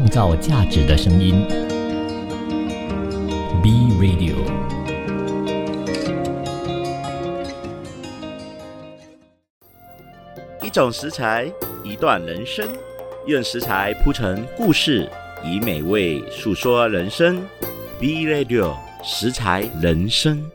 创造价值的声音。B Radio。一种食材，一段人生，用食材铺成故事，以美味诉说人生。B Radio 食材人生，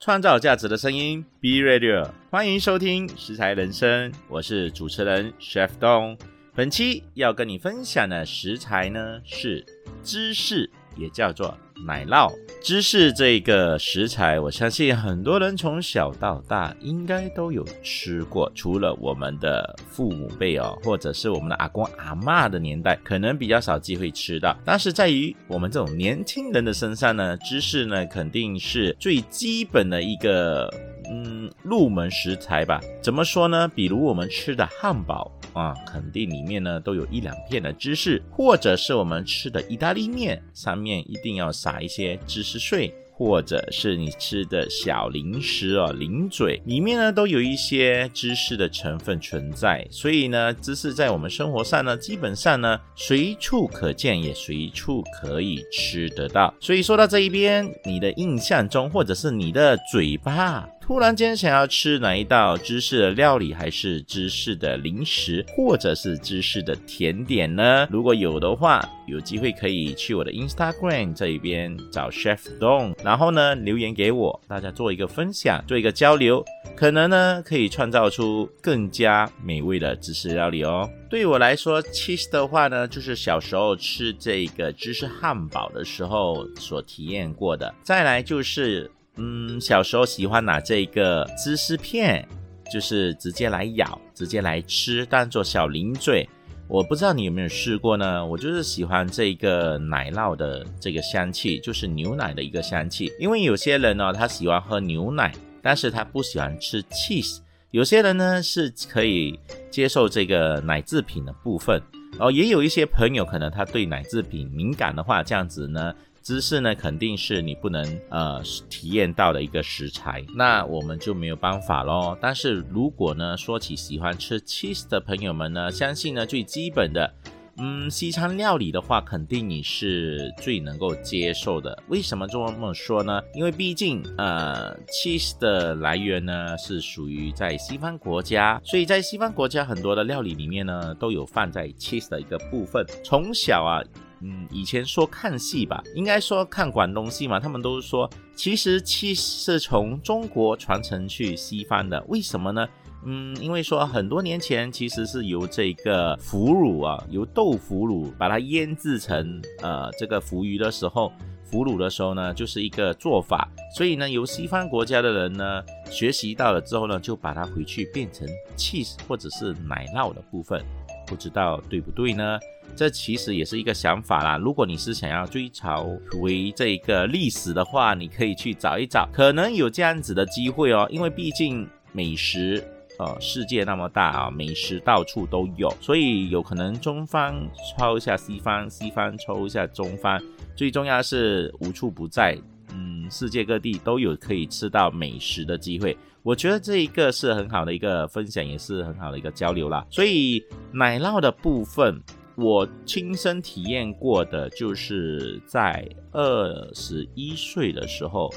创造价值的声音。B Radio 欢迎收听食材人生，我是主持人 Chef Dong。本期要跟你分享的食材呢是芝士，也叫做奶酪。芝士这个食材，我相信很多人从小到大应该都有吃过，除了我们的父母辈哦，或者是我们的阿公阿妈的年代，可能比较少机会吃到。但是在于我们这种年轻人的身上呢，芝士呢肯定是最基本的一个嗯入门食材吧。怎么说呢？比如我们吃的汉堡啊，肯定里面呢都有一两片的芝士，或者是我们吃的意大利面，上面一定要撒一些芝士碎。或者是你吃的小零食哦，零嘴里面呢都有一些芝士的成分存在，所以呢，芝士在我们生活上呢，基本上呢随处可见，也随处可以吃得到。所以说到这一边，你的印象中，或者是你的嘴巴。突然间想要吃哪一道芝士的料理，还是芝士的零食，或者是芝士的甜点呢？如果有的话，有机会可以去我的 Instagram 这一边找 Chef Don，然后呢留言给我，大家做一个分享，做一个交流，可能呢可以创造出更加美味的芝士料理哦。对我来说，cheese 的话呢，就是小时候吃这个芝士汉堡的时候所体验过的。再来就是。嗯，小时候喜欢拿这个芝士片，就是直接来咬，直接来吃，当做小零嘴。我不知道你有没有试过呢？我就是喜欢这个奶酪的这个香气，就是牛奶的一个香气。因为有些人呢，他喜欢喝牛奶，但是他不喜欢吃 cheese。有些人呢是可以接受这个奶制品的部分，哦，也有一些朋友可能他对奶制品敏感的话，这样子呢。芝士呢，肯定是你不能呃体验到的一个食材，那我们就没有办法喽。但是如果呢，说起喜欢吃 cheese 的朋友们呢，相信呢最基本的，嗯，西餐料理的话，肯定你是最能够接受的。为什么这么说呢？因为毕竟呃，cheese 的来源呢是属于在西方国家，所以在西方国家很多的料理里面呢都有放在 cheese 的一个部分。从小啊。嗯，以前说看戏吧，应该说看广东戏嘛，他们都是说，其实气是从中国传承去西方的，为什么呢？嗯，因为说很多年前其实是由这个腐乳啊，由豆腐乳把它腌制成呃这个腐鱼的时候，腐乳的时候呢，就是一个做法，所以呢，由西方国家的人呢学习到了之后呢，就把它回去变成 cheese 或者是奶酪的部分。不知道对不对呢？这其实也是一个想法啦。如果你是想要追潮回这个历史的话，你可以去找一找，可能有这样子的机会哦。因为毕竟美食，呃，世界那么大啊，美食到处都有，所以有可能中方抽一下西方，西方抽一下中方，最重要是无处不在。嗯，世界各地都有可以吃到美食的机会，我觉得这一个是很好的一个分享，也是很好的一个交流啦。所以奶酪的部分，我亲身体验过的，就是在二十一岁的时候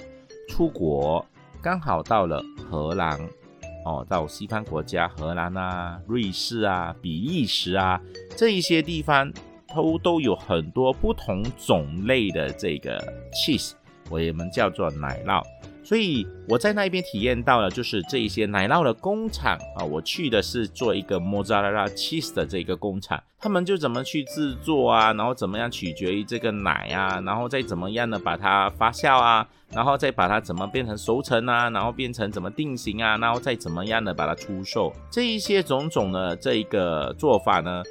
出国，刚好到了荷兰，哦，到西方国家，荷兰啊、瑞士啊、比利时啊这一些地方，都都有很多不同种类的这个 cheese。我们叫做奶酪，所以我在那边体验到了，就是这一些奶酪的工厂啊。我去的是做一个 mozara cheese 的这个工厂，他们就怎么去制作啊，然后怎么样取决于这个奶啊，然后再怎么样的把它发酵啊，然后再把它怎么变成熟成啊，然后变成怎么定型啊，然后再怎么样的把它出售，这一些种种的这一个做法呢。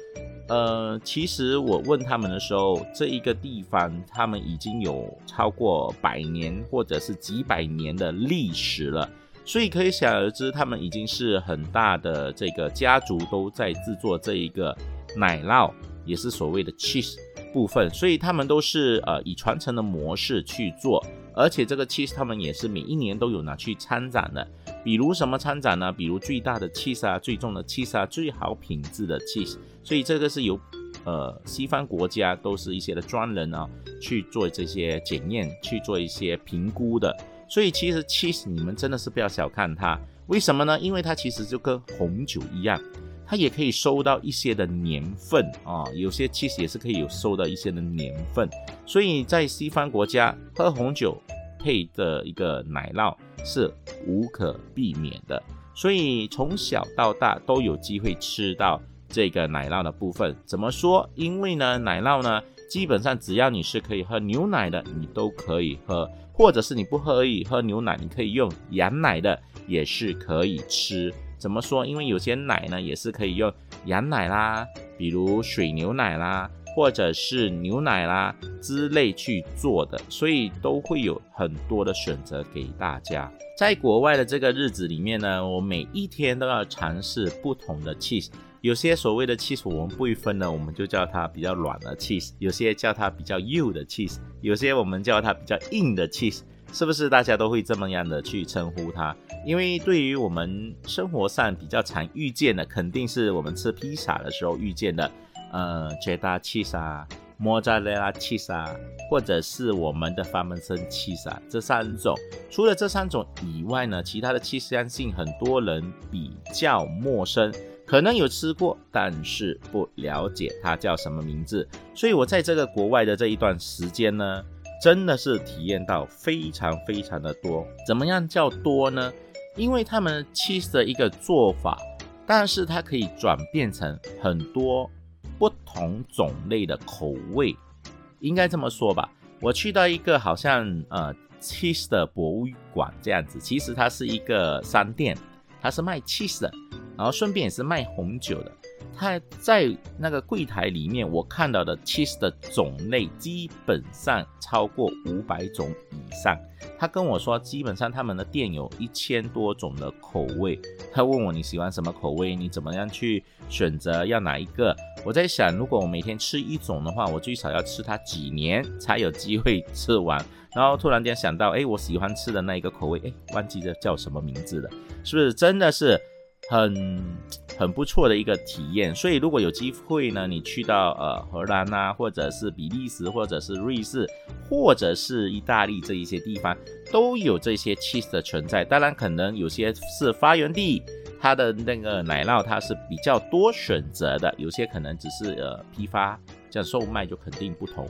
呃，其实我问他们的时候，这一个地方他们已经有超过百年或者是几百年的历史了，所以可以想而知，他们已经是很大的这个家族都在制作这一个奶酪，也是所谓的 cheese 部分，所以他们都是呃以传承的模式去做，而且这个 cheese 他们也是每一年都有拿去参展的。比如什么参展呢？比如最大的 cheese 啊，最重的 cheese 啊，最好品质的 cheese，所以这个是由呃西方国家都是一些的专人啊去做这些检验，去做一些评估的。所以其实 cheese 你们真的是不要小看它，为什么呢？因为它其实就跟红酒一样，它也可以收到一些的年份啊，有些 cheese 也是可以有收到一些的年份。所以在西方国家喝红酒配的一个奶酪是无可避免的，所以从小到大都有机会吃到这个奶酪的部分。怎么说？因为呢，奶酪呢，基本上只要你是可以喝牛奶的，你都可以喝。或者是你不可以喝牛奶，你可以用羊奶的，也是可以吃。怎么说？因为有些奶呢，也是可以用羊奶啦，比如水牛奶啦，或者是牛奶啦之类去做的，所以都会有很多的选择给大家。在国外的这个日子里面呢，我每一天都要尝试不同的 cheese。有些所谓的 cheese 我们不会分呢，我们就叫它比较软的 cheese；有些叫它比较幼的 cheese；有些我们叫它比较硬的 cheese，是不是大家都会这么样的去称呼它？因为对于我们生活上比较常遇见的，肯定是我们吃披萨的时候遇见的，呃，cheddar cheese 啊，mozzarella cheese 啊，或者是我们的法门森 cheese 啊，这三种。除了这三种以外呢，其他的 cheese 相信很多人比较陌生。可能有吃过，但是不了解它叫什么名字。所以我在这个国外的这一段时间呢，真的是体验到非常非常的多。怎么样叫多呢？因为他们 cheese 的一个做法，但是它可以转变成很多不同种类的口味，应该这么说吧。我去到一个好像呃 cheese 的博物馆这样子，其实它是一个商店，它是卖 cheese 的。然后顺便也是卖红酒的，他在那个柜台里面，我看到的 cheese 的种类基本上超过五百种以上。他跟我说，基本上他们的店有一千多种的口味。他问我你喜欢什么口味，你怎么样去选择要哪一个？我在想，如果我每天吃一种的话，我最少要吃它几年才有机会 吃完。然后突然间想到，哎，我喜欢吃的那一个口味，哎，忘记这叫什么名字了，是不是真的是？很很不错的一个体验，所以如果有机会呢，你去到呃荷兰啊，或者是比利时，或者是瑞士，或者是意大利这一些地方，都有这些 cheese 的存在。当然，可能有些是发源地，它的那个奶酪它是比较多选择的，有些可能只是呃批发这样售卖，就肯定不同。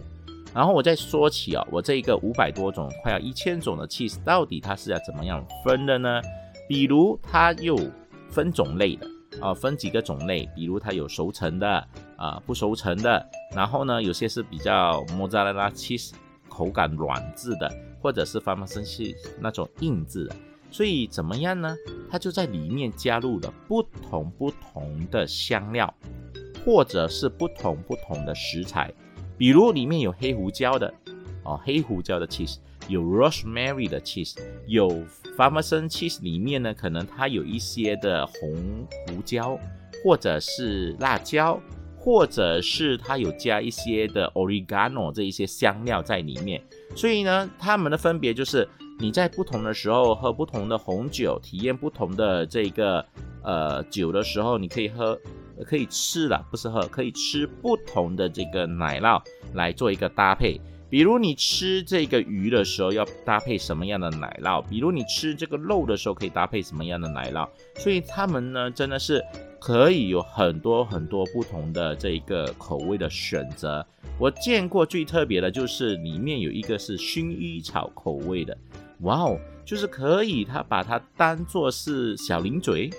然后我再说起啊，我这一个五百多种，快要一千种的 cheese，到底它是要怎么样分的呢？比如它又分种类的啊，分几个种类，比如它有熟成的啊，不熟成的，然后呢，有些是比较莫扎拉拉 cheese 口感软质的，或者是法马森系那种硬质的，所以怎么样呢？它就在里面加入了不同不同的香料，或者是不同不同的食材，比如里面有黑胡椒的哦，黑胡椒的 cheese。有 rosemary 的 cheese，有 f a r m e s o n cheese 里面呢，可能它有一些的红胡椒，或者是辣椒，或者是它有加一些的 oregano 这一些香料在里面。所以呢，它们的分别就是你在不同的时候喝不同的红酒，体验不同的这个呃酒的时候，你可以喝，可以吃了，不是喝，可以吃不同的这个奶酪来做一个搭配。比如你吃这个鱼的时候要搭配什么样的奶酪？比如你吃这个肉的时候可以搭配什么样的奶酪？所以他们呢真的是可以有很多很多不同的这一个口味的选择。我见过最特别的就是里面有一个是薰衣草口味的，哇哦，就是可以它把它当做是小零嘴，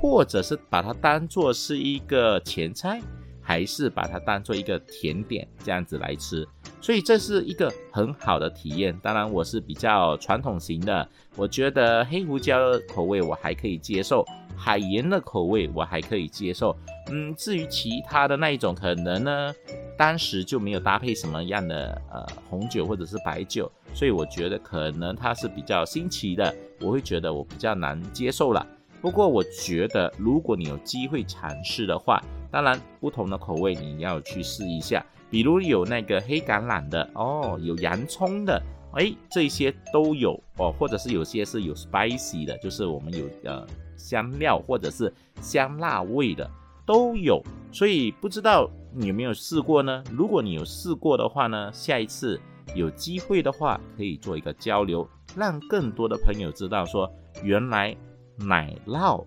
或者是把它当做是一个前菜。还是把它当做一个甜点这样子来吃，所以这是一个很好的体验。当然，我是比较传统型的，我觉得黑胡椒口味我还可以接受，海盐的口味我还可以接受。嗯，至于其他的那一种，可能呢，当时就没有搭配什么样的呃红酒或者是白酒，所以我觉得可能它是比较新奇的，我会觉得我比较难接受了。不过我觉得，如果你有机会尝试的话，当然不同的口味你要去试一下。比如有那个黑橄榄的哦，有洋葱的，哎，这些都有哦。或者是有些是有 spicy 的，就是我们有呃香料或者是香辣味的都有。所以不知道你有没有试过呢？如果你有试过的话呢，下一次有机会的话，可以做一个交流，让更多的朋友知道说，原来奶酪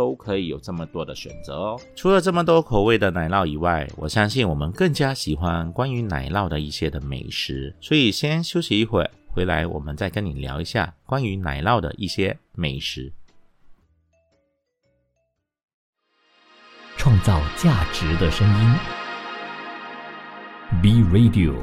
都可以有这么多的选择哦。除了这么多口味的奶酪以外，我相信我们更加喜欢关于奶酪的一些的美食。所以先休息一会儿，回来我们再跟你聊一下关于奶酪的一些美食。创造价值的声音，B Radio。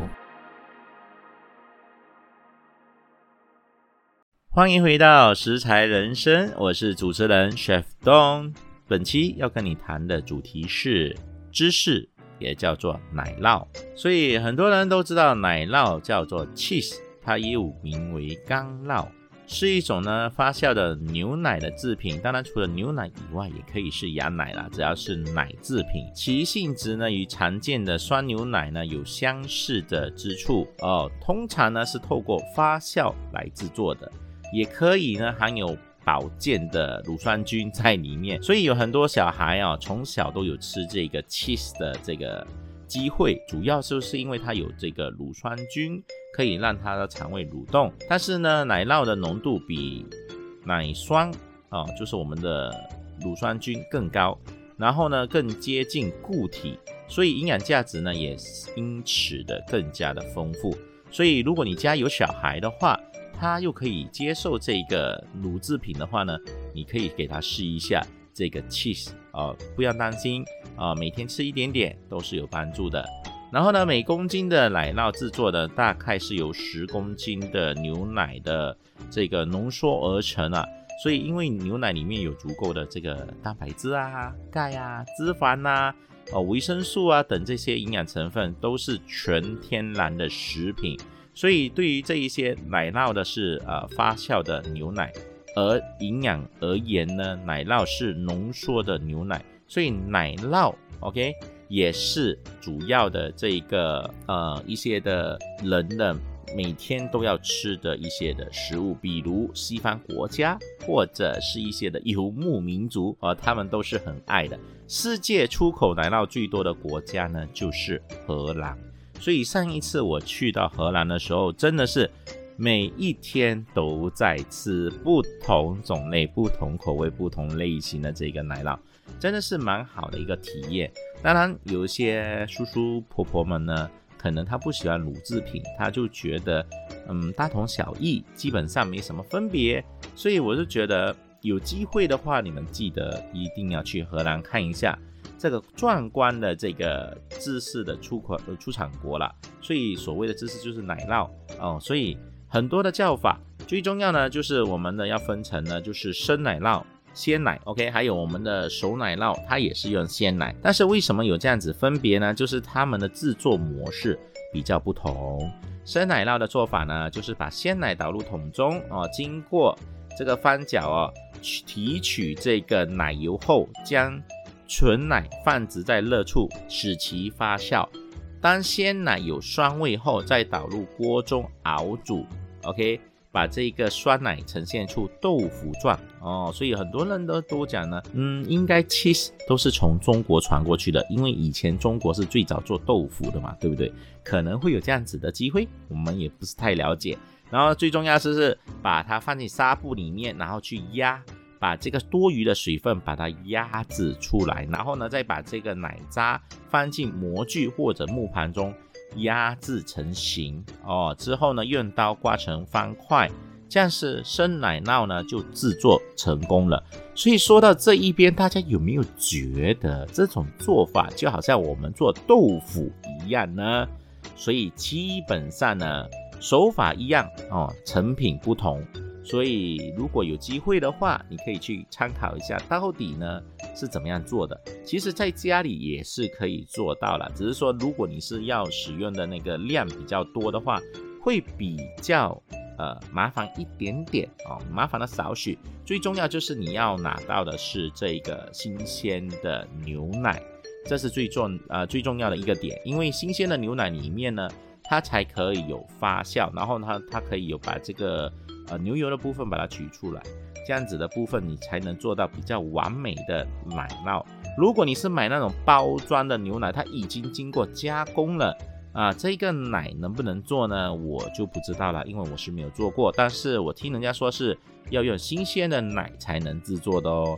欢迎回到食材人生，我是主持人 Chef Dong。本期要跟你谈的主题是芝士，也叫做奶酪。所以很多人都知道奶酪叫做 cheese，它也有名为干酪。是一种呢发酵的牛奶的制品，当然除了牛奶以外，也可以是羊奶啦，只要是奶制品，其性质呢与常见的酸牛奶呢有相似的之处哦。通常呢是透过发酵来制作的，也可以呢含有保健的乳酸菌在里面，所以有很多小孩啊从小都有吃这个 cheese 的这个。机会主要就是因为它有这个乳酸菌，可以让它的肠胃蠕动。但是呢，奶酪的浓度比奶酸啊，就是我们的乳酸菌更高，然后呢更接近固体，所以营养价值呢也因此的更加的丰富。所以如果你家有小孩的话，他又可以接受这个乳制品的话呢，你可以给他试一下。这个 cheese 啊，不要担心啊，每天吃一点点都是有帮助的。然后呢，每公斤的奶酪制作的大概是由十公斤的牛奶的这个浓缩而成啊。所以因为牛奶里面有足够的这个蛋白质啊、钙啊、脂肪呐、哦维生素啊等这些营养成分都是全天然的食品，所以对于这一些奶酪的是呃发酵的牛奶。而营养而言呢，奶酪是浓缩的牛奶，所以奶酪，OK，也是主要的这个呃一些的人的每天都要吃的一些的食物，比如西方国家或者是一些的游牧民族啊，他们都是很爱的。世界出口奶酪最多的国家呢，就是荷兰。所以上一次我去到荷兰的时候，真的是。每一天都在吃不同种类、不同口味、不同类型的这个奶酪，真的是蛮好的一个体验。当然，有一些叔叔婆婆们呢，可能他不喜欢乳制品，他就觉得，嗯，大同小异，基本上没什么分别。所以我就觉得，有机会的话，你们记得一定要去荷兰看一下这个壮观的这个芝士的出口呃出产国了。所以所谓的芝士就是奶酪哦，所以。很多的叫法，最重要呢，就是我们呢要分成呢，就是生奶酪、鲜奶，OK，还有我们的熟奶酪，它也是用鲜奶。但是为什么有这样子分别呢？就是它们的制作模式比较不同。生奶酪的做法呢，就是把鲜奶倒入桶中哦，经过这个翻搅哦，提取这个奶油后，将纯奶放置在热处，使其发酵。当鲜奶有酸味后，再倒入锅中熬煮，OK，把这个酸奶呈现出豆腐状哦。所以很多人都都讲呢，嗯，应该 cheese 都是从中国传过去的，因为以前中国是最早做豆腐的嘛，对不对？可能会有这样子的机会，我们也不是太了解。然后最重要是是把它放进纱布里面，然后去压。把这个多余的水分把它压制出来，然后呢，再把这个奶渣放进模具或者木盘中压制成型哦。之后呢，用刀刮成方块，这样是生奶酪呢就制作成功了。所以说到这一边，大家有没有觉得这种做法就好像我们做豆腐一样呢？所以基本上呢，手法一样哦，成品不同。所以，如果有机会的话，你可以去参考一下，到底呢是怎么样做的。其实，在家里也是可以做到了，只是说，如果你是要使用的那个量比较多的话，会比较呃麻烦一点点哦，麻烦的少许。最重要就是你要拿到的是这个新鲜的牛奶，这是最重呃最重要的一个点，因为新鲜的牛奶里面呢，它才可以有发酵，然后它它可以有把这个。呃，牛油的部分把它取出来，这样子的部分你才能做到比较完美的奶酪。如果你是买那种包装的牛奶，它已经经过加工了啊，这个奶能不能做呢？我就不知道了，因为我是没有做过。但是我听人家说是要用新鲜的奶才能制作的哦。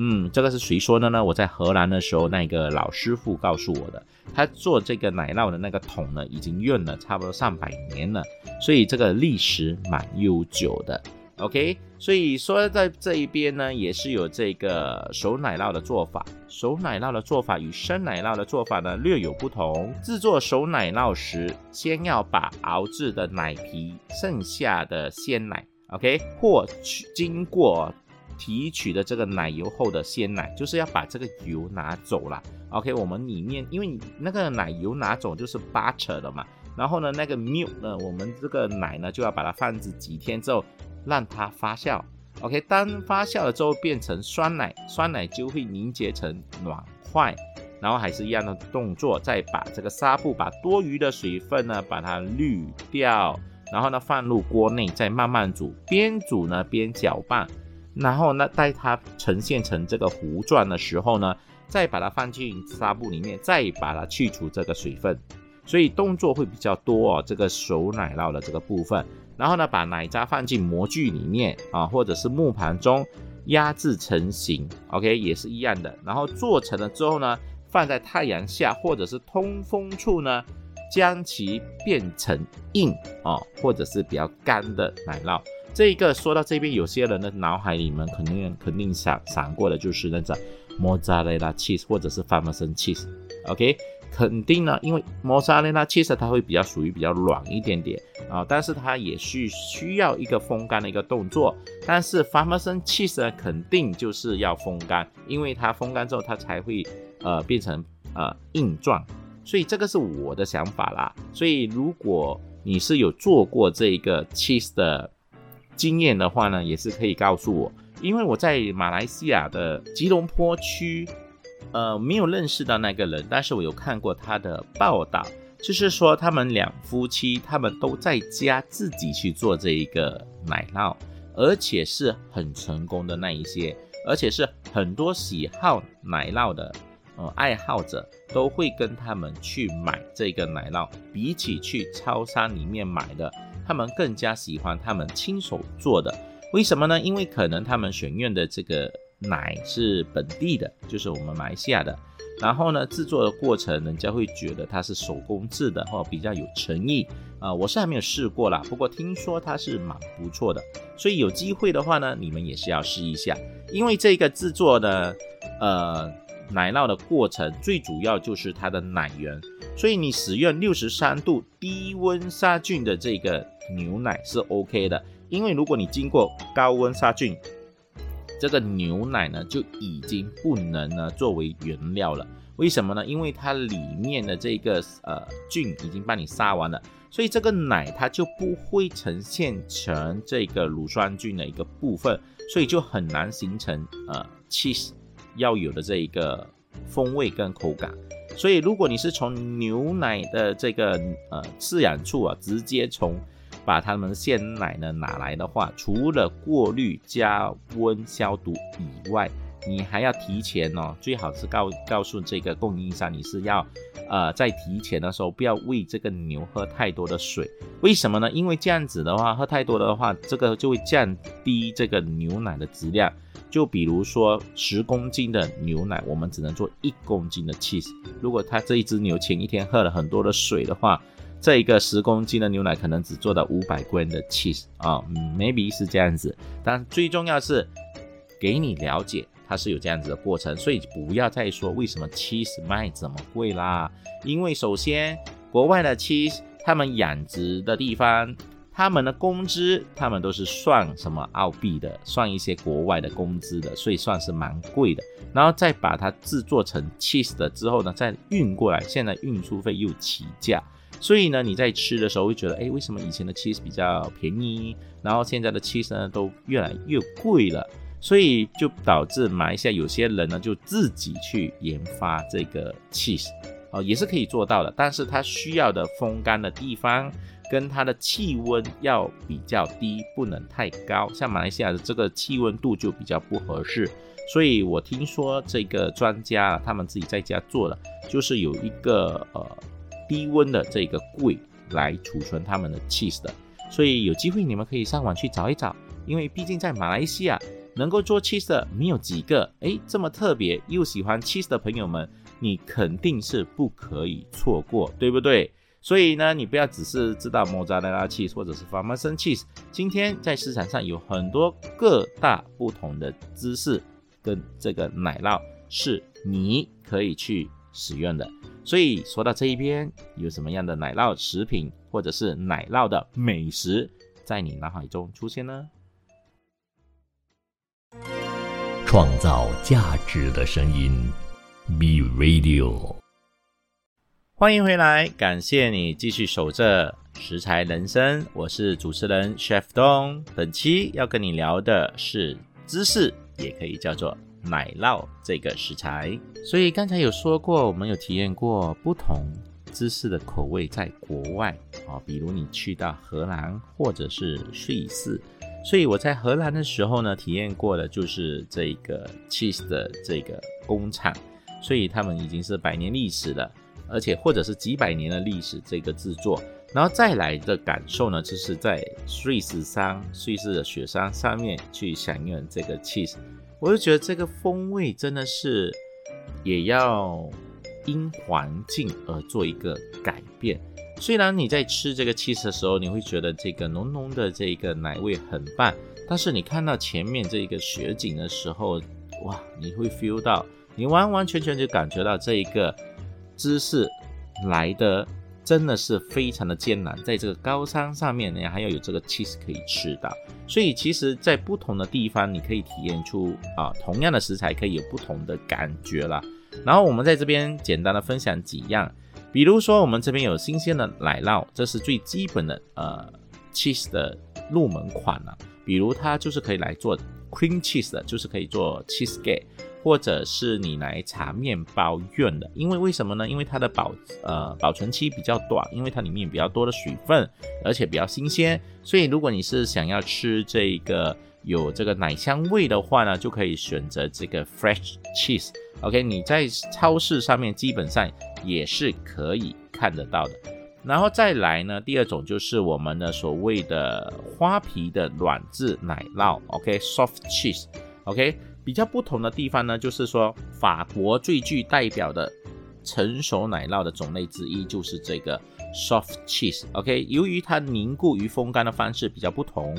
嗯，这个是谁说的呢？我在荷兰的时候，那个老师傅告诉我的。他做这个奶酪的那个桶呢，已经用了差不多上百年了，所以这个历史蛮悠久的。OK，所以说在这一边呢，也是有这个熟奶酪的做法。熟奶酪的做法与生奶酪的做法呢略有不同。制作熟奶酪时，先要把熬制的奶皮剩下的鲜奶，OK，或取经过提取的这个奶油后的鲜奶，就是要把这个油拿走了。OK，我们里面因为那个奶油拿走就是 butter 的嘛，然后呢，那个 milk 呢，我们这个奶呢就要把它放置几天之后。让它发酵，OK，当发酵了之后变成酸奶，酸奶就会凝结成软块，然后还是一样的动作，再把这个纱布把多余的水分呢把它滤掉，然后呢放入锅内再慢慢煮，边煮呢边搅拌，然后呢待它呈现成这个糊状的时候呢，再把它放进纱布里面，再把它去除这个水分，所以动作会比较多哦，这个熟奶酪的这个部分。然后呢，把奶渣放进模具里面啊，或者是木盘中压制成型，OK，也是一样的。然后做成了之后呢，放在太阳下或者是通风处呢，将其变成硬啊，或者是比较干的奶酪。这一个说到这边，有些人的脑海里面肯定肯定闪闪过的就是那种莫扎雷拉 cheese 或者是 Parmesan cheese，OK。肯定呢，因为莫扎雷拉 cheese 它会比较属于比较软一点点啊，但是它也是需要一个风干的一个动作。但是 f a r m e r s n cheese 呢，肯定就是要风干，因为它风干之后它才会呃变成呃硬状。所以这个是我的想法啦。所以如果你是有做过这个 cheese 的经验的话呢，也是可以告诉我，因为我在马来西亚的吉隆坡区。呃，没有认识到那个人，但是我有看过他的报道，就是说他们两夫妻，他们都在家自己去做这一个奶酪，而且是很成功的那一些，而且是很多喜好奶酪的呃爱好者都会跟他们去买这个奶酪，比起去超商里面买的，他们更加喜欢他们亲手做的。为什么呢？因为可能他们选用的这个。奶是本地的，就是我们马来西亚的。然后呢，制作的过程，人家会觉得它是手工制的，或比较有诚意啊。我是还没有试过啦，不过听说它是蛮不错的。所以有机会的话呢，你们也是要试一下。因为这个制作的呃奶酪的过程，最主要就是它的奶源。所以你使用六十三度低温杀菌的这个牛奶是 OK 的。因为如果你经过高温杀菌，这个牛奶呢就已经不能呢作为原料了，为什么呢？因为它里面的这个呃菌已经帮你杀完了，所以这个奶它就不会呈现成这个乳酸菌的一个部分，所以就很难形成呃 cheese 要有的这一个风味跟口感。所以如果你是从牛奶的这个呃饲养处啊，直接从把它们鲜奶呢拿来的话，除了过滤、加温、消毒以外，你还要提前哦，最好是告告诉这个供应商，你是要，呃，在提前的时候不要喂这个牛喝太多的水。为什么呢？因为这样子的话，喝太多的话，这个就会降低这个牛奶的质量。就比如说十公斤的牛奶，我们只能做一公斤的 cheese。如果它这一只牛前一天喝了很多的水的话，这一个十公斤的牛奶可能只做到五百 g 的 cheese 啊，maybe 是这样子，但最重要是给你了解它是有这样子的过程，所以不要再说为什么 cheese 卖这么贵啦，因为首先国外的 cheese 他们养殖的地方，他们的工资他们都是算什么澳币的，算一些国外的工资的，所以算是蛮贵的，然后再把它制作成 cheese 的之后呢，再运过来，现在运输费又起价。所以呢，你在吃的时候会觉得，哎，为什么以前的 cheese 比较便宜，然后现在的 cheese 呢都越来越贵了？所以就导致马来西亚有些人呢就自己去研发这个 cheese，哦，也是可以做到的，但是它需要的风干的地方跟它的气温要比较低，不能太高。像马来西亚的这个气温度就比较不合适，所以我听说这个专家他们自己在家做的，就是有一个呃低温的这个柜来储存他们的 cheese 的。所以有机会你们可以上网去找一找，因为毕竟在马来西亚能够做 cheese 的没有几个，诶，这么特别又喜欢 cheese 的朋友们。你肯定是不可以错过，对不对？所以呢，你不要只是知道莫扎雷拉 cheese 或者是 f a r m e s a n cheese，今天在市场上有很多各大不同的芝士跟这个奶酪是你可以去使用的。所以说到这一边，有什么样的奶酪食品或者是奶酪的美食在你脑海中出现呢？创造价值的声音。B Radio，欢迎回来，感谢你继续守着食材人生，我是主持人 Chef 东。本期要跟你聊的是芝士，也可以叫做奶酪这个食材。所以刚才有说过，我们有体验过不同芝士的口味，在国外啊，比如你去到荷兰或者是瑞士。所以我在荷兰的时候呢，体验过的就是这个 cheese 的这个工厂。所以他们已经是百年历史了，而且或者是几百年的历史这个制作，然后再来的感受呢，就是在瑞士山、瑞士的雪山上面去享用这个 cheese，我就觉得这个风味真的是也要因环境而做一个改变。虽然你在吃这个 cheese 的时候，你会觉得这个浓浓的这个奶味很棒，但是你看到前面这一个雪景的时候，哇，你会 feel 到。你完完全全就感觉到这一个姿势来的真的是非常的艰难，在这个高山上面呢，还要有这个 cheese 可以吃到，所以其实，在不同的地方，你可以体验出啊，同样的食材可以有不同的感觉了。然后我们在这边简单的分享几样，比如说我们这边有新鲜的奶酪，这是最基本的呃 cheese 的入门款了。比如它就是可以来做 cream cheese 的，就是可以做 cheese cake。或者是你来查面包用的，因为为什么呢？因为它的保呃保存期比较短，因为它里面比较多的水分，而且比较新鲜，所以如果你是想要吃这个有这个奶香味的话呢，就可以选择这个 fresh cheese。OK，你在超市上面基本上也是可以看得到的。然后再来呢，第二种就是我们的所谓的花皮的软质奶酪，OK，soft cheese。OK。比较不同的地方呢，就是说法国最具代表的成熟奶酪的种类之一就是这个 soft cheese。OK，由于它凝固与风干的方式比较不同，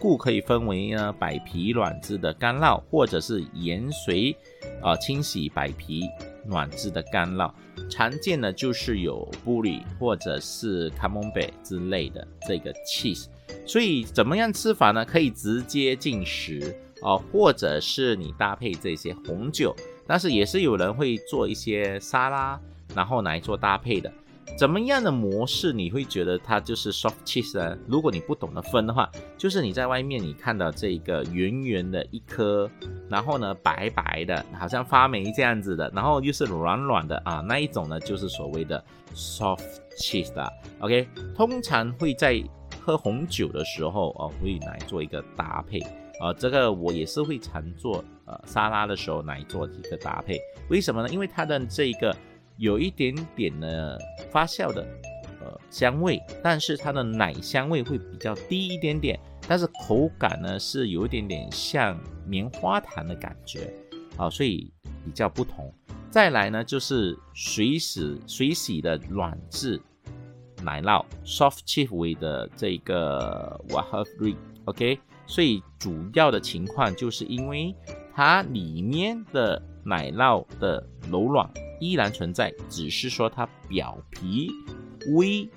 故可以分为呢百皮软质的干酪，或者是盐水啊清洗百皮软质的干酪。常见的就是有布里或者是卡蒙贝之类的这个 cheese。所以怎么样吃法呢？可以直接进食。哦，或者是你搭配这些红酒，但是也是有人会做一些沙拉，然后来做搭配的。怎么样的模式你会觉得它就是 soft cheese 呢？如果你不懂得分的话，就是你在外面你看到这个圆圆的一颗，然后呢白白的，好像发霉这样子的，然后又是软软的啊，那一种呢就是所谓的 soft cheese 的。OK，通常会在喝红酒的时候哦，会来做一个搭配。呃，这个我也是会常做，呃，沙拉的时候来做一个搭配。为什么呢？因为它的这个有一点点的发酵的，呃，香味，但是它的奶香味会比较低一点点，但是口感呢是有一点点像棉花糖的感觉，啊，所以比较不同。再来呢就是水洗水洗的软质奶酪，soft cheese 的这个 w a h a v e OK。所以主要的情况就是因为它里面的奶酪的柔软依然存在，只是说它表皮微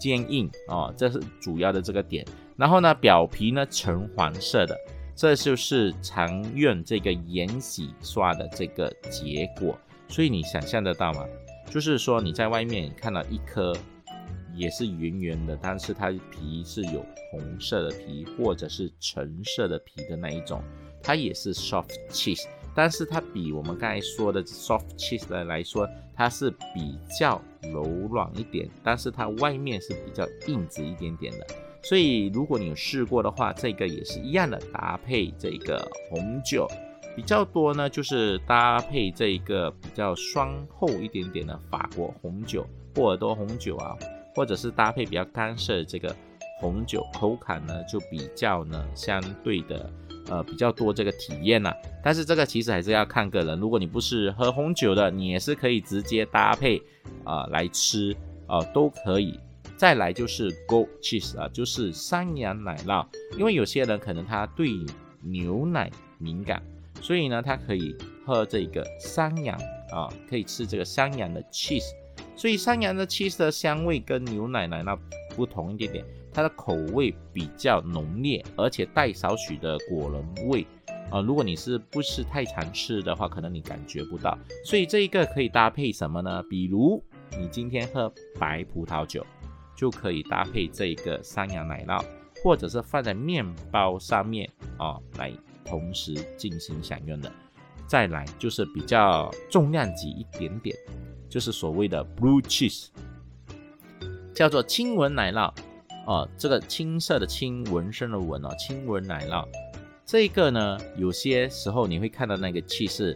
坚硬哦，这是主要的这个点。然后呢，表皮呢橙黄色的，这就是常用这个盐洗刷的这个结果。所以你想象得到吗？就是说你在外面看到一颗。也是圆圆的，但是它皮是有红色的皮或者是橙色的皮的那一种，它也是 soft cheese，但是它比我们刚才说的 soft cheese 的来说，它是比较柔软一点，但是它外面是比较硬质一点点的。所以如果你有试过的话，这个也是一样的，搭配这个红酒比较多呢，就是搭配这一个比较酸厚一点点的法国红酒、波尔多红酒啊，或者是搭配比较干涩的这个红酒，口感呢就比较呢相对的。呃，比较多这个体验呐，但是这个其实还是要看个人。如果你不是喝红酒的，你也是可以直接搭配啊来吃啊，都可以。再来就是 goat cheese 啊，就是山羊奶酪。因为有些人可能他对牛奶敏感，所以呢，他可以喝这个山羊啊，可以吃这个山羊的 cheese。所以山羊的 cheese 的香味跟牛奶奶酪不同一点点。它的口味比较浓烈，而且带少许的果仁味啊。如果你是不是太常吃的话，可能你感觉不到。所以这一个可以搭配什么呢？比如你今天喝白葡萄酒，就可以搭配这个山羊奶酪，或者是放在面包上面啊，来同时进行享用的。再来就是比较重量级一点点，就是所谓的 blue cheese，叫做亲吻奶酪。哦，这个青色的青纹身的纹哦，青纹奶酪，这个呢，有些时候你会看到那个气是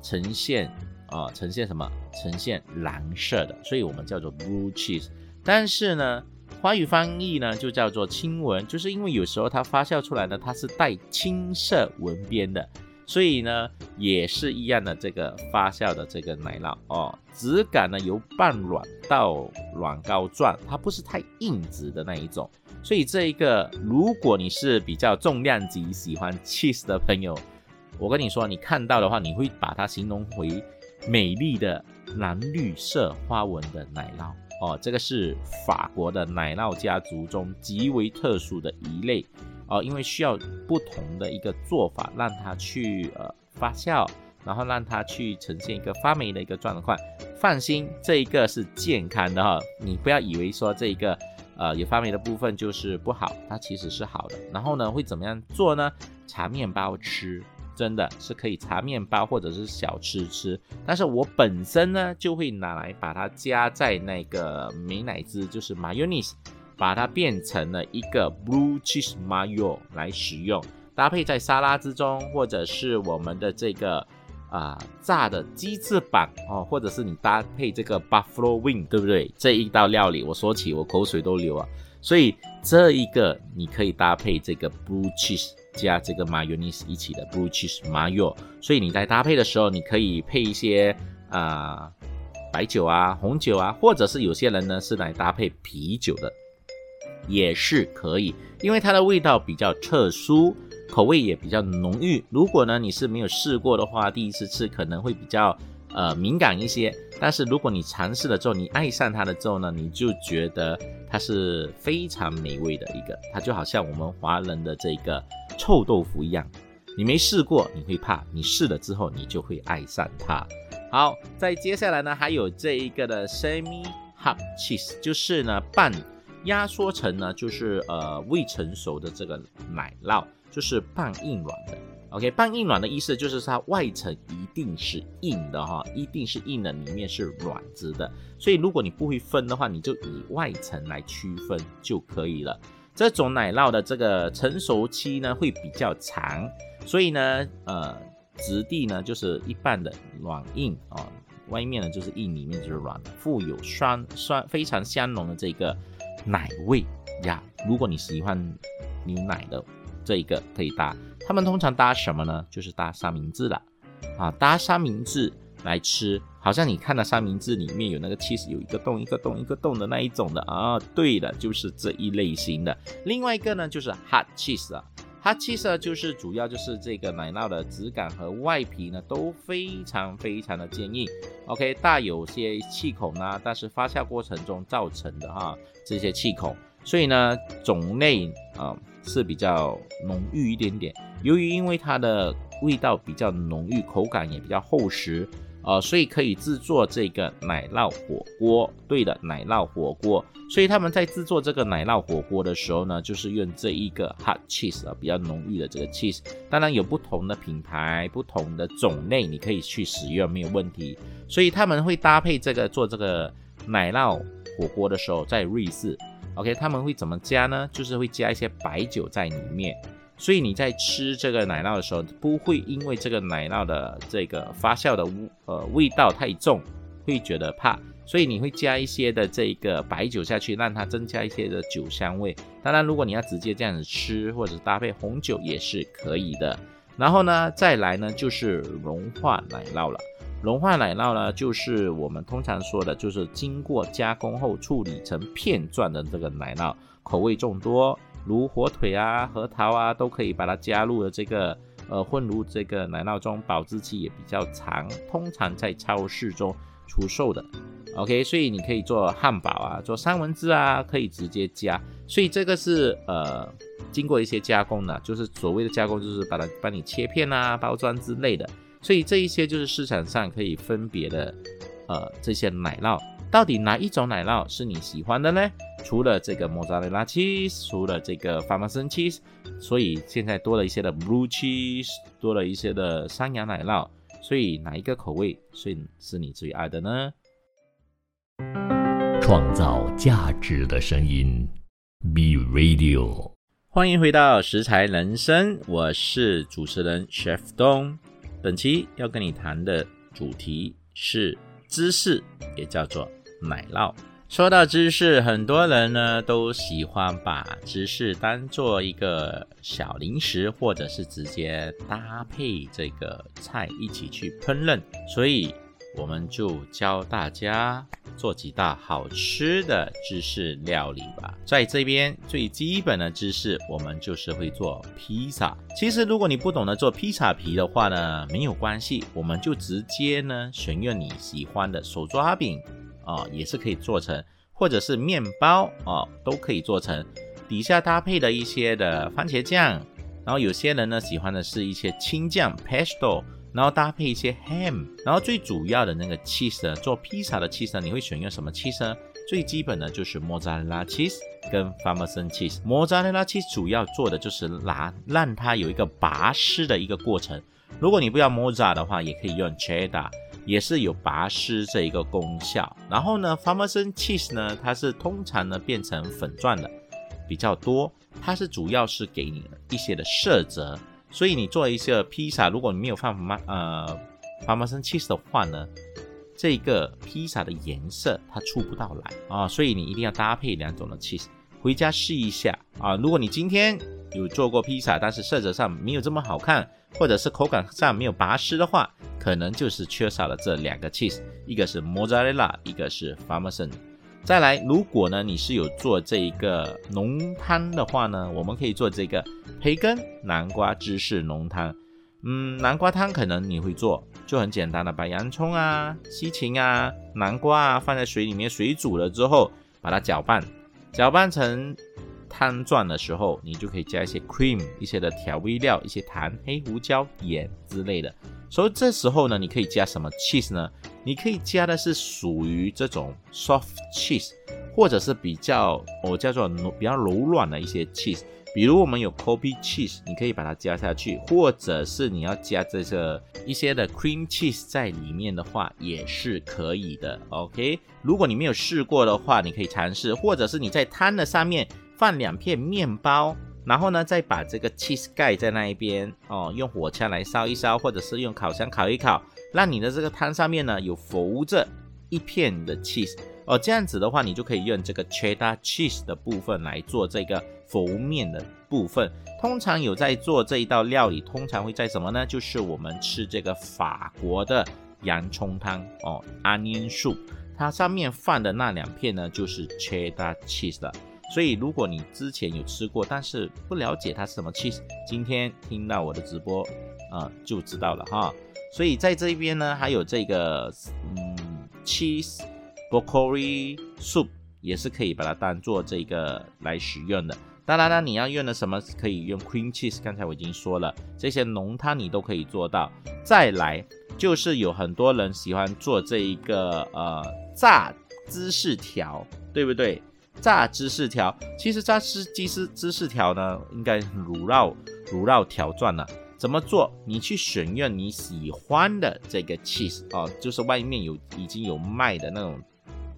呈现啊，呈现什么？呈现蓝色的，所以我们叫做 blue cheese。但是呢，华语翻译呢就叫做青纹，就是因为有时候它发酵出来呢，它是带青色纹边的。所以呢，也是一样的，这个发酵的这个奶酪哦，质感呢由半软到软膏状，它不是太硬质的那一种。所以这一个，如果你是比较重量级喜欢 cheese 的朋友，我跟你说，你看到的话，你会把它形容为美丽的蓝绿色花纹的奶酪哦。这个是法国的奶酪家族中极为特殊的一类。哦，因为需要不同的一个做法，让它去呃发酵，然后让它去呈现一个发霉的一个状况。放心，这一个是健康的哈，你不要以为说这一个呃有发霉的部分就是不好，它其实是好的。然后呢，会怎么样做呢？茶面包吃，真的是可以茶面包或者是小吃吃。但是我本身呢，就会拿来把它加在那个美乃滋，就是 mayonnaise。把它变成了一个 blue cheese mayo 来使用，搭配在沙拉之中，或者是我们的这个啊炸的鸡翅膀哦，或者是你搭配这个 buffalo wing，对不对？这一道料理我说起我口水都流啊。所以这一个你可以搭配这个 blue cheese 加这个 mayonnaise 一起的 blue cheese mayo。所以你在搭配的时候，你可以配一些啊白酒啊、红酒啊，或者是有些人呢是来搭配啤酒的。也是可以，因为它的味道比较特殊，口味也比较浓郁。如果呢你是没有试过的话，第一次吃可能会比较呃敏感一些。但是如果你尝试了之后，你爱上它了之后呢，你就觉得它是非常美味的一个。它就好像我们华人的这个臭豆腐一样，你没试过你会怕，你试了之后你就会爱上它。好，在接下来呢还有这一个的 semi hard cheese，就是呢半。压缩成呢，就是呃未成熟的这个奶酪，就是半硬软的。OK，半硬软的意思就是它外层一定是硬的哈，一定是硬的，里面是软质的。所以如果你不会分的话，你就以外层来区分就可以了。这种奶酪的这个成熟期呢会比较长，所以呢呃质地呢就是一半的软硬啊，外面呢就是硬，里面就是软的，富有酸酸非常香浓的这个。奶味呀，如果你喜欢牛奶的这一个可以搭，他们通常搭什么呢？就是搭三明治了啊，搭三明治来吃，好像你看到三明治里面有那个 cheese 有一个洞一个洞一个洞的那一种的。啊，对的，就是这一类型的。另外一个呢，就是 hot cheese 啊，hot cheese 就是主要就是这个奶酪的质感和外皮呢都非常非常的坚硬，OK，大有些气孔呢，但是发酵过程中造成的哈这些气孔，所以呢种类啊是比较浓郁一点点。由于因为它的味道比较浓郁，口感也比较厚实，呃，所以可以制作这个奶酪火锅。对的，奶酪火锅。所以他们在制作这个奶酪火锅的时候呢，就是用这一个 hot cheese 啊，比较浓郁的这个 cheese。当然有不同的品牌、不同的种类，你可以去使用没有问题。所以他们会搭配这个做这个奶酪火锅的时候，在瑞士，OK，他们会怎么加呢？就是会加一些白酒在里面。所以你在吃这个奶酪的时候，不会因为这个奶酪的这个发酵的呃味道太重，会觉得怕。所以你会加一些的这个白酒下去，让它增加一些的酒香味。当然，如果你要直接这样子吃，或者搭配红酒也是可以的。然后呢，再来呢就是融化奶酪了。融化奶酪呢，就是我们通常说的，就是经过加工后处理成片状的这个奶酪，口味众多。如火腿啊、核桃啊，都可以把它加入了这个呃混入这个奶酪中，保质期也比较长，通常在超市中出售的。OK，所以你可以做汉堡啊，做三文治啊，可以直接加。所以这个是呃经过一些加工的，就是所谓的加工，就是把它帮你切片啊、包装之类的。所以这一些就是市场上可以分别的呃这些奶酪。到底哪一种奶酪是你喜欢的呢？除了这个莫扎雷拉 cheese，除了这个法玛森 cheese，所以现在多了一些的 blue cheese，多了一些的山羊奶酪。所以哪一个口味是是你最爱的呢？创造价值的声音，B Radio，欢迎回到食材人生，我是主持人 Chef 东。本期要跟你谈的主题是芝士，也叫做。奶酪。说到芝士，很多人呢都喜欢把芝士当做一个小零食，或者是直接搭配这个菜一起去烹饪。所以我们就教大家做几道好吃的芝士料理吧。在这边最基本的芝士，我们就是会做披萨。其实如果你不懂得做披萨皮的话呢，没有关系，我们就直接呢选用你喜欢的手抓饼。啊，也是可以做成，或者是面包啊，都可以做成。底下搭配的一些的番茄酱，然后有些人呢喜欢的是一些青酱 pesto，然后搭配一些 ham，然后最主要的那个 cheese，呢做披萨的 cheese，你会选用什么 cheese 呢？最基本的就是莫扎雷拉 cheese 跟 parmesan cheese。莫扎雷拉 cheese 主要做的就是拿让它有一个拔丝的一个过程。如果你不要莫扎的话，也可以用 cheddar。也是有拔丝这一个功效，然后呢 f a r m e s o n cheese 呢，它是通常呢变成粉状的比较多，它是主要是给你一些的色泽，所以你做一些披萨，如果你没有放呃 f a r m e s o n cheese 的话呢，这个披萨的颜色它出不到来啊，所以你一定要搭配两种的 cheese，回家试一下啊，如果你今天有做过披萨，但是色泽上没有这么好看。或者是口感上没有拔丝的话，可能就是缺少了这两个 cheese，一个是 mozzarella，一个是 parmesan。再来，如果呢你是有做这一个浓汤的话呢，我们可以做这个培根南瓜芝士浓汤。嗯，南瓜汤可能你会做，就很简单的，把洋葱啊、西芹啊、南瓜啊放在水里面水煮了之后，把它搅拌，搅拌成。汤状的时候，你就可以加一些 cream，一些的调味料，一些糖、黑胡椒、盐之类的。所以这时候呢，你可以加什么 cheese 呢？你可以加的是属于这种 soft cheese，或者是比较我叫做比较柔软的一些 cheese。比如我们有 Kobe cheese，你可以把它加下去，或者是你要加这个一些的 cream cheese 在里面的话，也是可以的。OK，如果你没有试过的话，你可以尝试，或者是你在汤的上面。放两片面包，然后呢，再把这个 cheese 盖在那一边哦，用火枪来烧一烧，或者是用烤箱烤一烤，让你的这个汤上面呢有浮着一片的 cheese 哦，这样子的话，你就可以用这个 cheddar cheese 的部分来做这个浮面的部分。通常有在做这一道料理，通常会在什么呢？就是我们吃这个法国的洋葱汤哦，onion soup，它上面放的那两片呢，就是 cheddar cheese 的。所以，如果你之前有吃过，但是不了解它是什么 cheese，今天听到我的直播，啊，就知道了哈。所以在这一边呢，还有这个嗯，cheese broccoli soup 也是可以把它当做这个来使用的。当然了，你要用的什么可以用 cream cheese，刚才我已经说了，这些浓汤你都可以做到。再来就是有很多人喜欢做这一个呃炸芝士条，对不对？炸芝士条，其实炸芝芝士芝士条呢，应该乳酪乳酪条状了。怎么做？你去选用你喜欢的这个 cheese 哦，就是外面有已经有卖的那种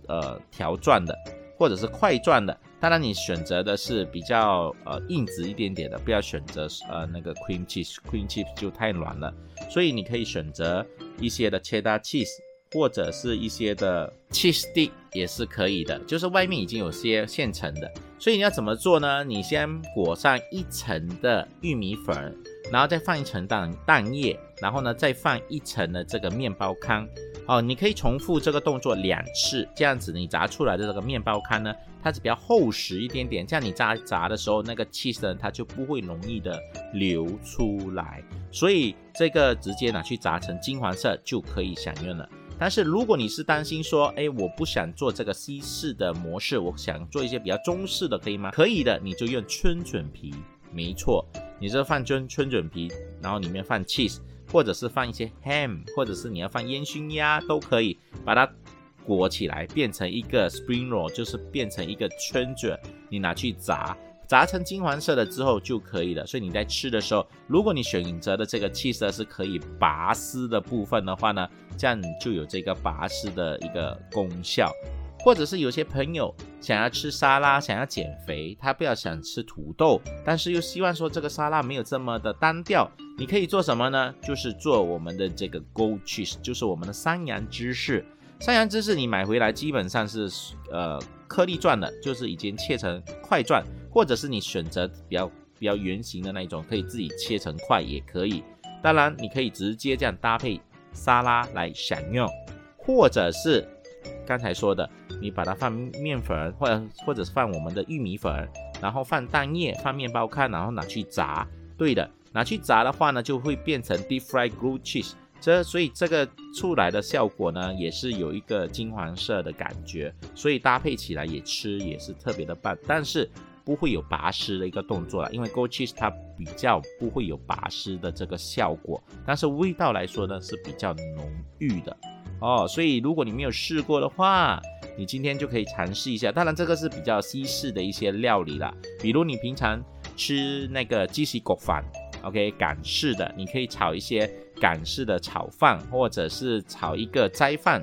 呃条状的，或者是块状的。当然，你选择的是比较呃硬质一点点的，不要选择呃那个 cream cheese，cream cheese 就太软了。所以你可以选择一些的 cheddar cheese，或者是一些的 cheese stick 也是可以的，就是外面已经有些现成的。所以你要怎么做呢？你先裹上一层的玉米粉，然后再放一层蛋蛋液，然后呢再放一层的这个面包糠。哦，你可以重复这个动作两次，这样子你炸出来的这个面包糠呢，它是比较厚实一点点，这样你炸炸的时候，那个 cheese 呢，它就不会容易的流出来，所以这个直接拿去炸成金黄色就可以享用了。但是如果你是担心说，哎，我不想做这个西式的模式，我想做一些比较中式的，可以吗？可以的，你就用春卷皮，没错，你这放春春卷皮，然后里面放 cheese。或者是放一些 ham，或者是你要放烟熏鸭都可以，把它裹起来变成一个 spring roll，就是变成一个春卷，你拿去炸，炸成金黄色的之后就可以了。所以你在吃的时候，如果你选择的这个 cheese 是可以拔丝的部分的话呢，这样就有这个拔丝的一个功效。或者是有些朋友想要吃沙拉，想要减肥，他不要想吃土豆，但是又希望说这个沙拉没有这么的单调，你可以做什么呢？就是做我们的这个 goat cheese，就是我们的山羊芝士。山羊芝士你买回来基本上是呃颗粒状的，就是已经切成块状，或者是你选择比较比较圆形的那种，可以自己切成块也可以。当然你可以直接这样搭配沙拉来享用，或者是。刚才说的，你把它放面粉，或者或者是放我们的玉米粉，然后放蛋液，放面包糠，然后拿去炸。对的，拿去炸的话呢，就会变成 deep fried grilled cheese。这所以这个出来的效果呢，也是有一个金黄色的感觉，所以搭配起来也吃也是特别的棒。但是不会有拔丝的一个动作了，因为 Go Cheese 它比较不会有拔丝的这个效果，但是味道来说呢是比较浓郁的。哦，所以如果你没有试过的话，你今天就可以尝试一下。当然，这个是比较西式的一些料理啦，比如你平常吃那个鸡西果饭，OK，港式的，你可以炒一些港式的炒饭，或者是炒一个斋饭，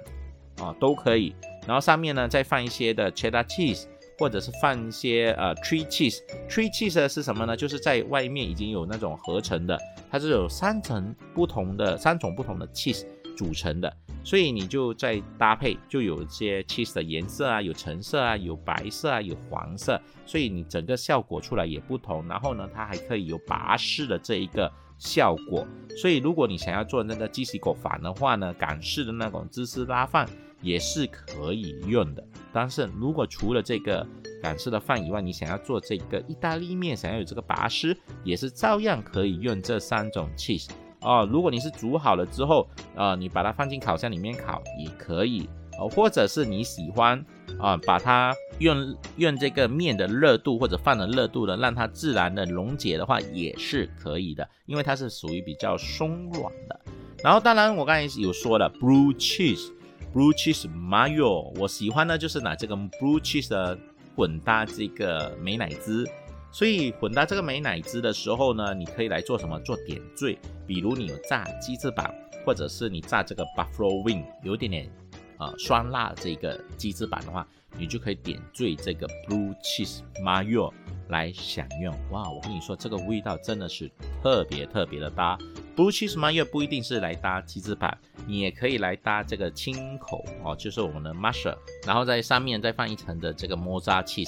啊，都可以。然后上面呢再放一些的 cheddar cheese，或者是放一些呃 tree cheese。tree cheese 是什么呢？就是在外面已经有那种合成的，它是有三层不同的三种不同的 cheese 组成的。所以你就在搭配，就有一些 cheese 的颜色啊，有橙色啊，有白色啊，有黄色，所以你整个效果出来也不同。然后呢，它还可以有拔丝的这一个效果。所以如果你想要做那个鸡西果饭的话呢，港式的那种芝士拉饭也是可以用的。但是如果除了这个港式的饭以外，你想要做这个意大利面，想要有这个拔丝，也是照样可以用这三种 cheese。哦，如果你是煮好了之后，呃，你把它放进烤箱里面烤也可以，哦，或者是你喜欢啊，把它用用这个面的热度或者饭的热度呢，让它自然的溶解的话也是可以的，因为它是属于比较松软的。然后当然我刚才有说了，blue cheese，blue cheese mayo，我喜欢呢就是拿这个 blue cheese 的混搭这个美乃滋。所以混搭这个美乃滋的时候呢，你可以来做什么？做点缀，比如你有炸鸡翅膀，或者是你炸这个 buffalo wing，有点点呃酸辣这个鸡翅膀的话，你就可以点缀这个 blue cheese mayo 来享用。哇，我跟你说，这个味道真的是特别特别的搭。blue cheese mayo 不一定是来搭鸡翅膀，你也可以来搭这个清口哦，就是我们的 masher，然后在上面再放一层的这个 mozza cheese。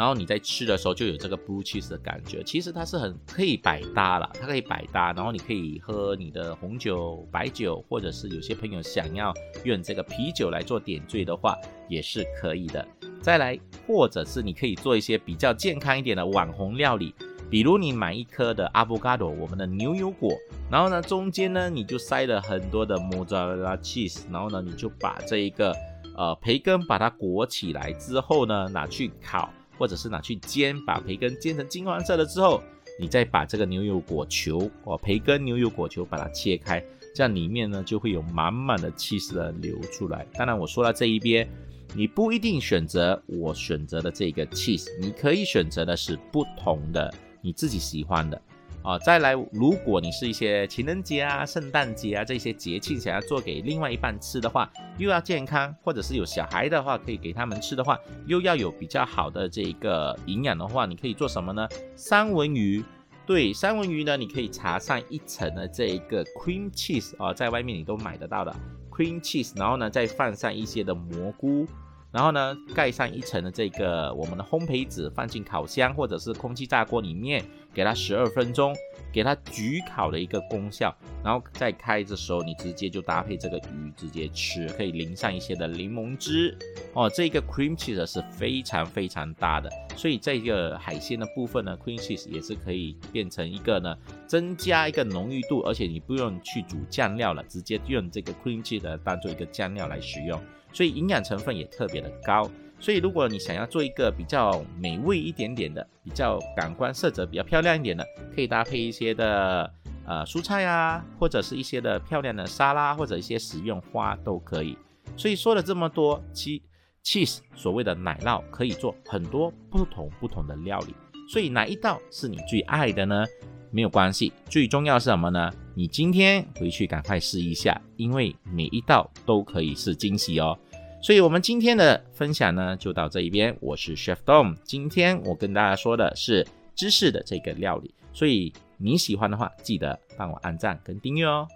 然后你在吃的时候就有这个 blue cheese 的感觉，其实它是很可以百搭了，它可以百搭。然后你可以喝你的红酒、白酒，或者是有些朋友想要用这个啤酒来做点缀的话，也是可以的。再来，或者是你可以做一些比较健康一点的网红料理，比如你买一颗的 avocado，我们的牛油果，然后呢中间呢你就塞了很多的 mozzarella cheese，然后呢你就把这一个呃培根把它裹起来之后呢拿去烤。或者是拿去煎，把培根煎成金黄色了之后，你再把这个牛油果球哦，培根牛油果球把它切开，这样里面呢就会有满满的 cheese 的流出来。当然，我说到这一边，你不一定选择我选择的这个 cheese，你可以选择的是不同的你自己喜欢的。啊，再来，如果你是一些情人节啊、圣诞节啊这些节庆想要做给另外一半吃的话，又要健康，或者是有小孩的话可以给他们吃的话，又要有比较好的这个营养的话，你可以做什么呢？三文鱼，对，三文鱼呢，你可以擦上一层的这一个 cream cheese 啊，在外面你都买得到的 cream cheese，然后呢再放上一些的蘑菇。然后呢，盖上一层的这个我们的烘焙纸，放进烤箱或者是空气炸锅里面，给它十二分钟，给它焗烤的一个功效。然后再开的时候，你直接就搭配这个鱼直接吃，可以淋上一些的柠檬汁哦。这个 cream cheese 是非常非常大的，所以这个海鲜的部分呢，cream cheese 也是可以变成一个呢，增加一个浓郁度，而且你不用去煮酱料了，直接用这个 cream cheese 当做一个酱料来使用。所以营养成分也特别的高，所以如果你想要做一个比较美味一点点的，比较感官色泽比较漂亮一点的，可以搭配一些的呃蔬菜啊，或者是一些的漂亮的沙拉，或者一些食用花都可以。所以说了这么多，其 cheese 所谓的奶酪可以做很多不同不同的料理。所以哪一道是你最爱的呢？没有关系，最重要是什么呢？你今天回去赶快试一下，因为每一道都可以是惊喜哦。所以，我们今天的分享呢，就到这一边。我是 Chef Dom，今天我跟大家说的是芝士的这个料理。所以你喜欢的话，记得帮我按赞跟订阅哦。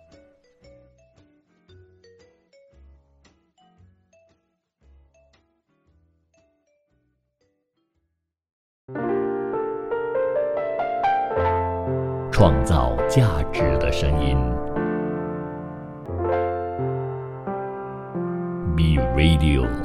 创造价值的声音 Be Radio。